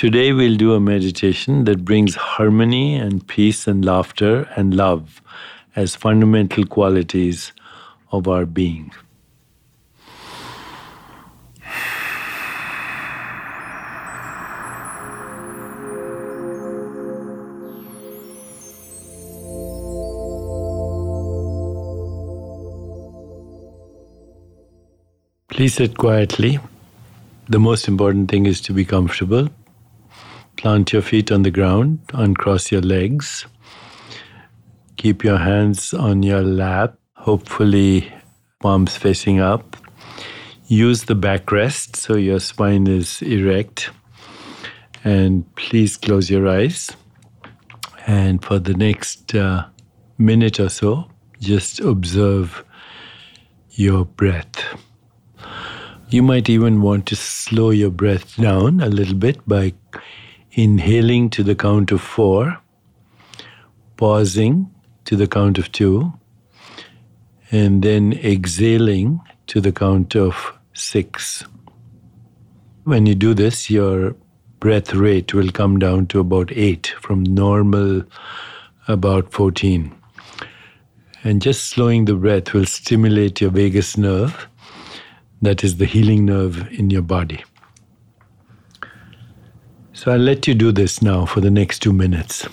Today we'll do a meditation that brings harmony and peace and laughter and love as fundamental qualities of our being. Please sit quietly. The most important thing is to be comfortable. Plant your feet on the ground, uncross your legs. Keep your hands on your lap, hopefully, palms facing up. Use the backrest so your spine is erect. And please close your eyes. And for the next uh, minute or so, just observe your breath. You might even want to slow your breath down a little bit by inhaling to the count of four, pausing to the count of two, and then exhaling to the count of six. When you do this, your breath rate will come down to about eight from normal about 14. And just slowing the breath will stimulate your vagus nerve that is the healing nerve in your body. So I'll let you do this now for the next two minutes.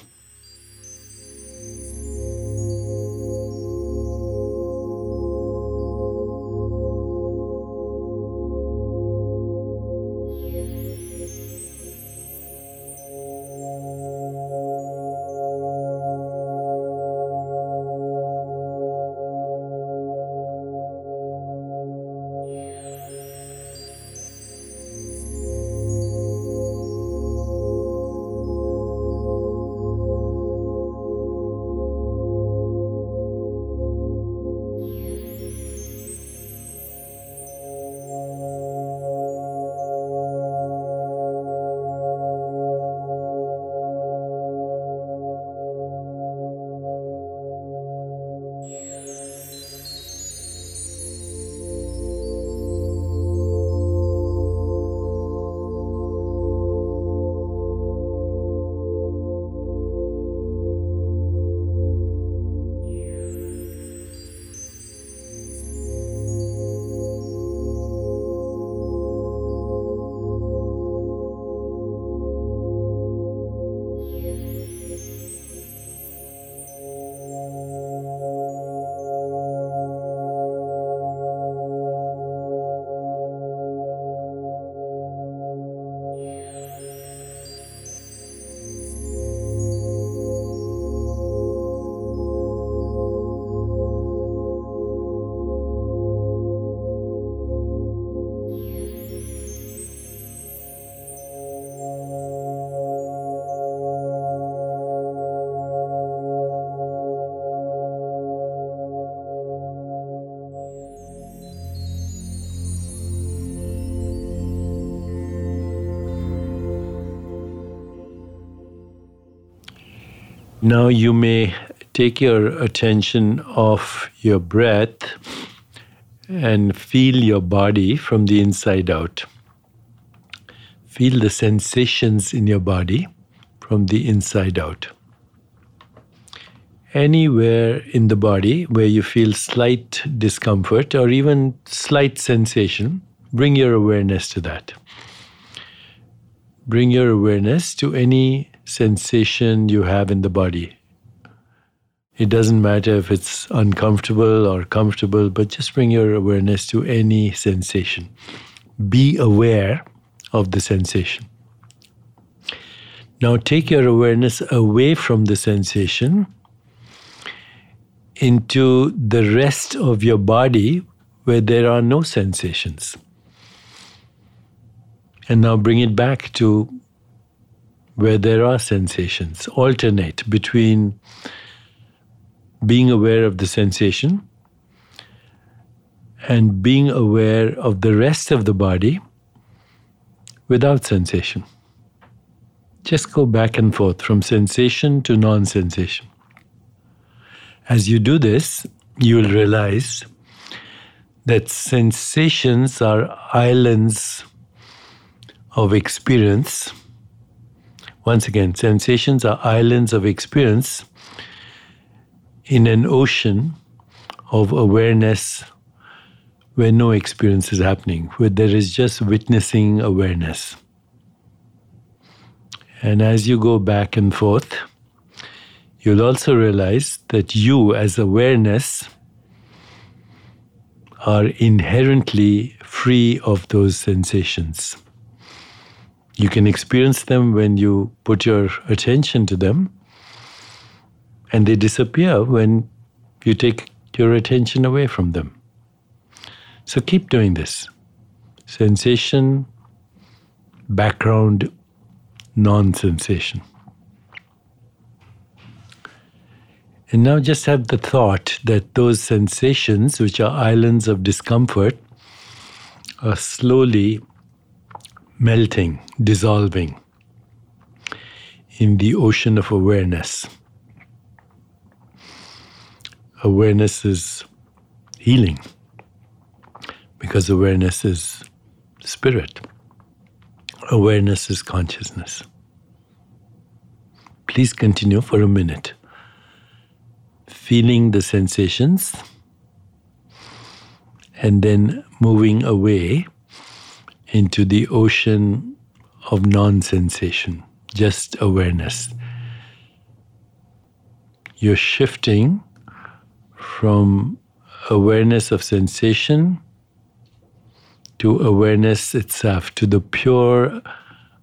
Now you may take your attention off your breath and feel your body from the inside out. Feel the sensations in your body from the inside out. Anywhere in the body where you feel slight discomfort or even slight sensation, bring your awareness to that. Bring your awareness to any sensation you have in the body. It doesn't matter if it's uncomfortable or comfortable, but just bring your awareness to any sensation. Be aware of the sensation. Now take your awareness away from the sensation into the rest of your body where there are no sensations. And now bring it back to where there are sensations, alternate between being aware of the sensation and being aware of the rest of the body without sensation. Just go back and forth from sensation to non sensation. As you do this, you will realize that sensations are islands of experience Once again, sensations are islands of experience in an ocean of awareness where no experience is happening, where there is just witnessing awareness. And as you go back and forth, you'll also realize that you, as awareness, are inherently free of those sensations. You can experience them when you put your attention to them, and they disappear when you take your attention away from them. So keep doing this. Sensation, background non sensation. And now just have the thought that those sensations, which are islands of discomfort, are slowly melting, dissolving in the ocean of awareness. Awareness is healing because awareness is spirit. Awareness is consciousness. Please continue for a minute. Feeling the sensations and then moving away into the ocean of non sensation, just awareness. You're shifting from awareness of sensation to awareness itself, to the pure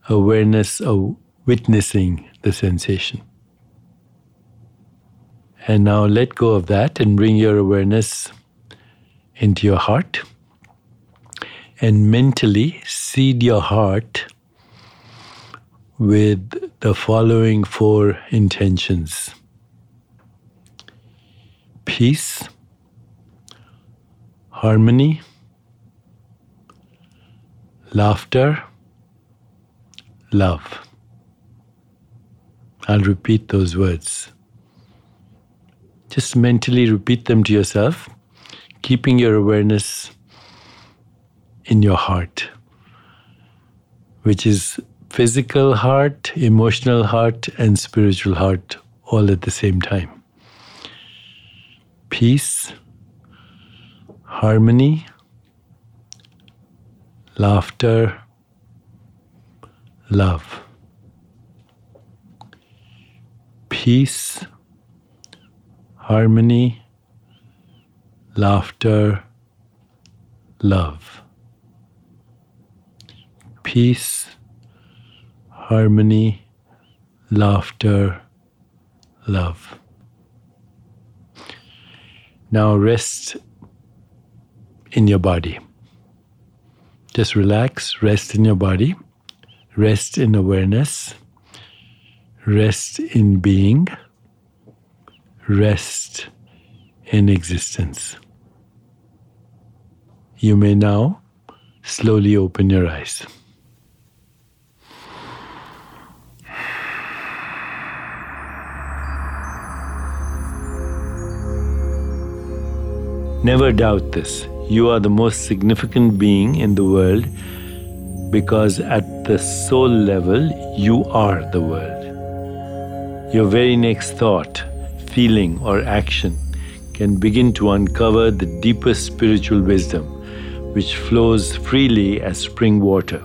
awareness of witnessing the sensation. And now let go of that and bring your awareness into your heart. And mentally seed your heart with the following four intentions peace, harmony, laughter, love. I'll repeat those words. Just mentally repeat them to yourself, keeping your awareness in your heart, which is physical heart, emotional heart, and spiritual heart all at the same time. Peace, harmony, laughter, love, peace, harmony, laughter, love, peace, harmony, laughter, love. Now rest in your body. Just relax, rest in your body, rest in awareness, rest in being, rest in existence. You may now slowly open your eyes. Never doubt this you are the most significant being in the world because at the soul level, you are the world. Your very next thought, feeling, or action can begin to uncover the deepest spiritual wisdom which flows freely as spring water.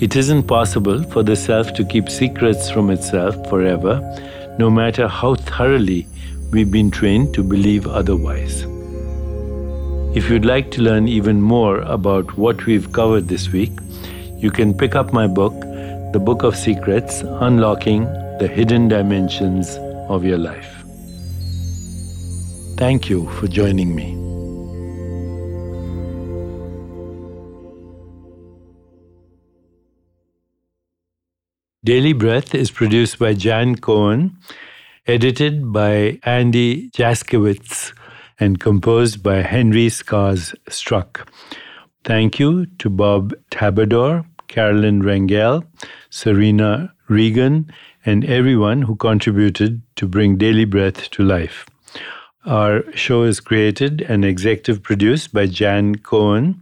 It isn't possible for the self to keep secrets from itself forever, no matter how thoroughly we've been trained to believe otherwise. If you'd like to learn even more about what we've covered this week, you can pick up my book, The Book of Secrets Unlocking the Hidden Dimensions of Your Life. Thank you for joining me. Daily Breath is produced by Jan Cohen, edited by Andy Jaskowitz and composed by Henry Scars Struck. Thank you to Bob Tabador, Carolyn Rangel, Serena Regan, and everyone who contributed to bring Daily Breath to life. Our show is created and executive produced by Jan Cohen,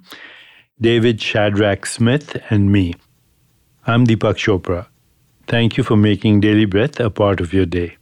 David Shadrach Smith, and me. I'm Deepak Chopra. Thank you for making daily breath a part of your day.